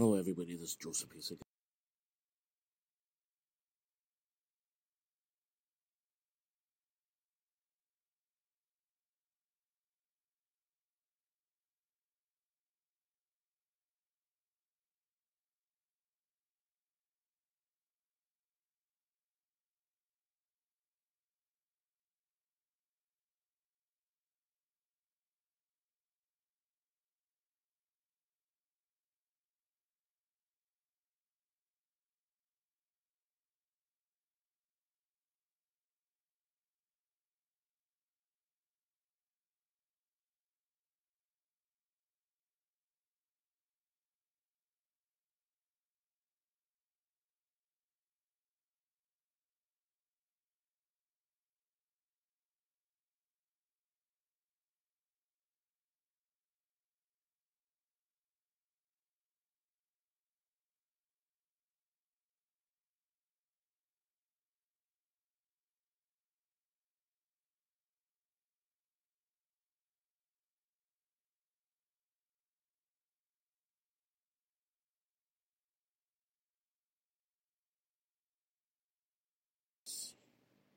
Hello everybody, this is Joseph Piece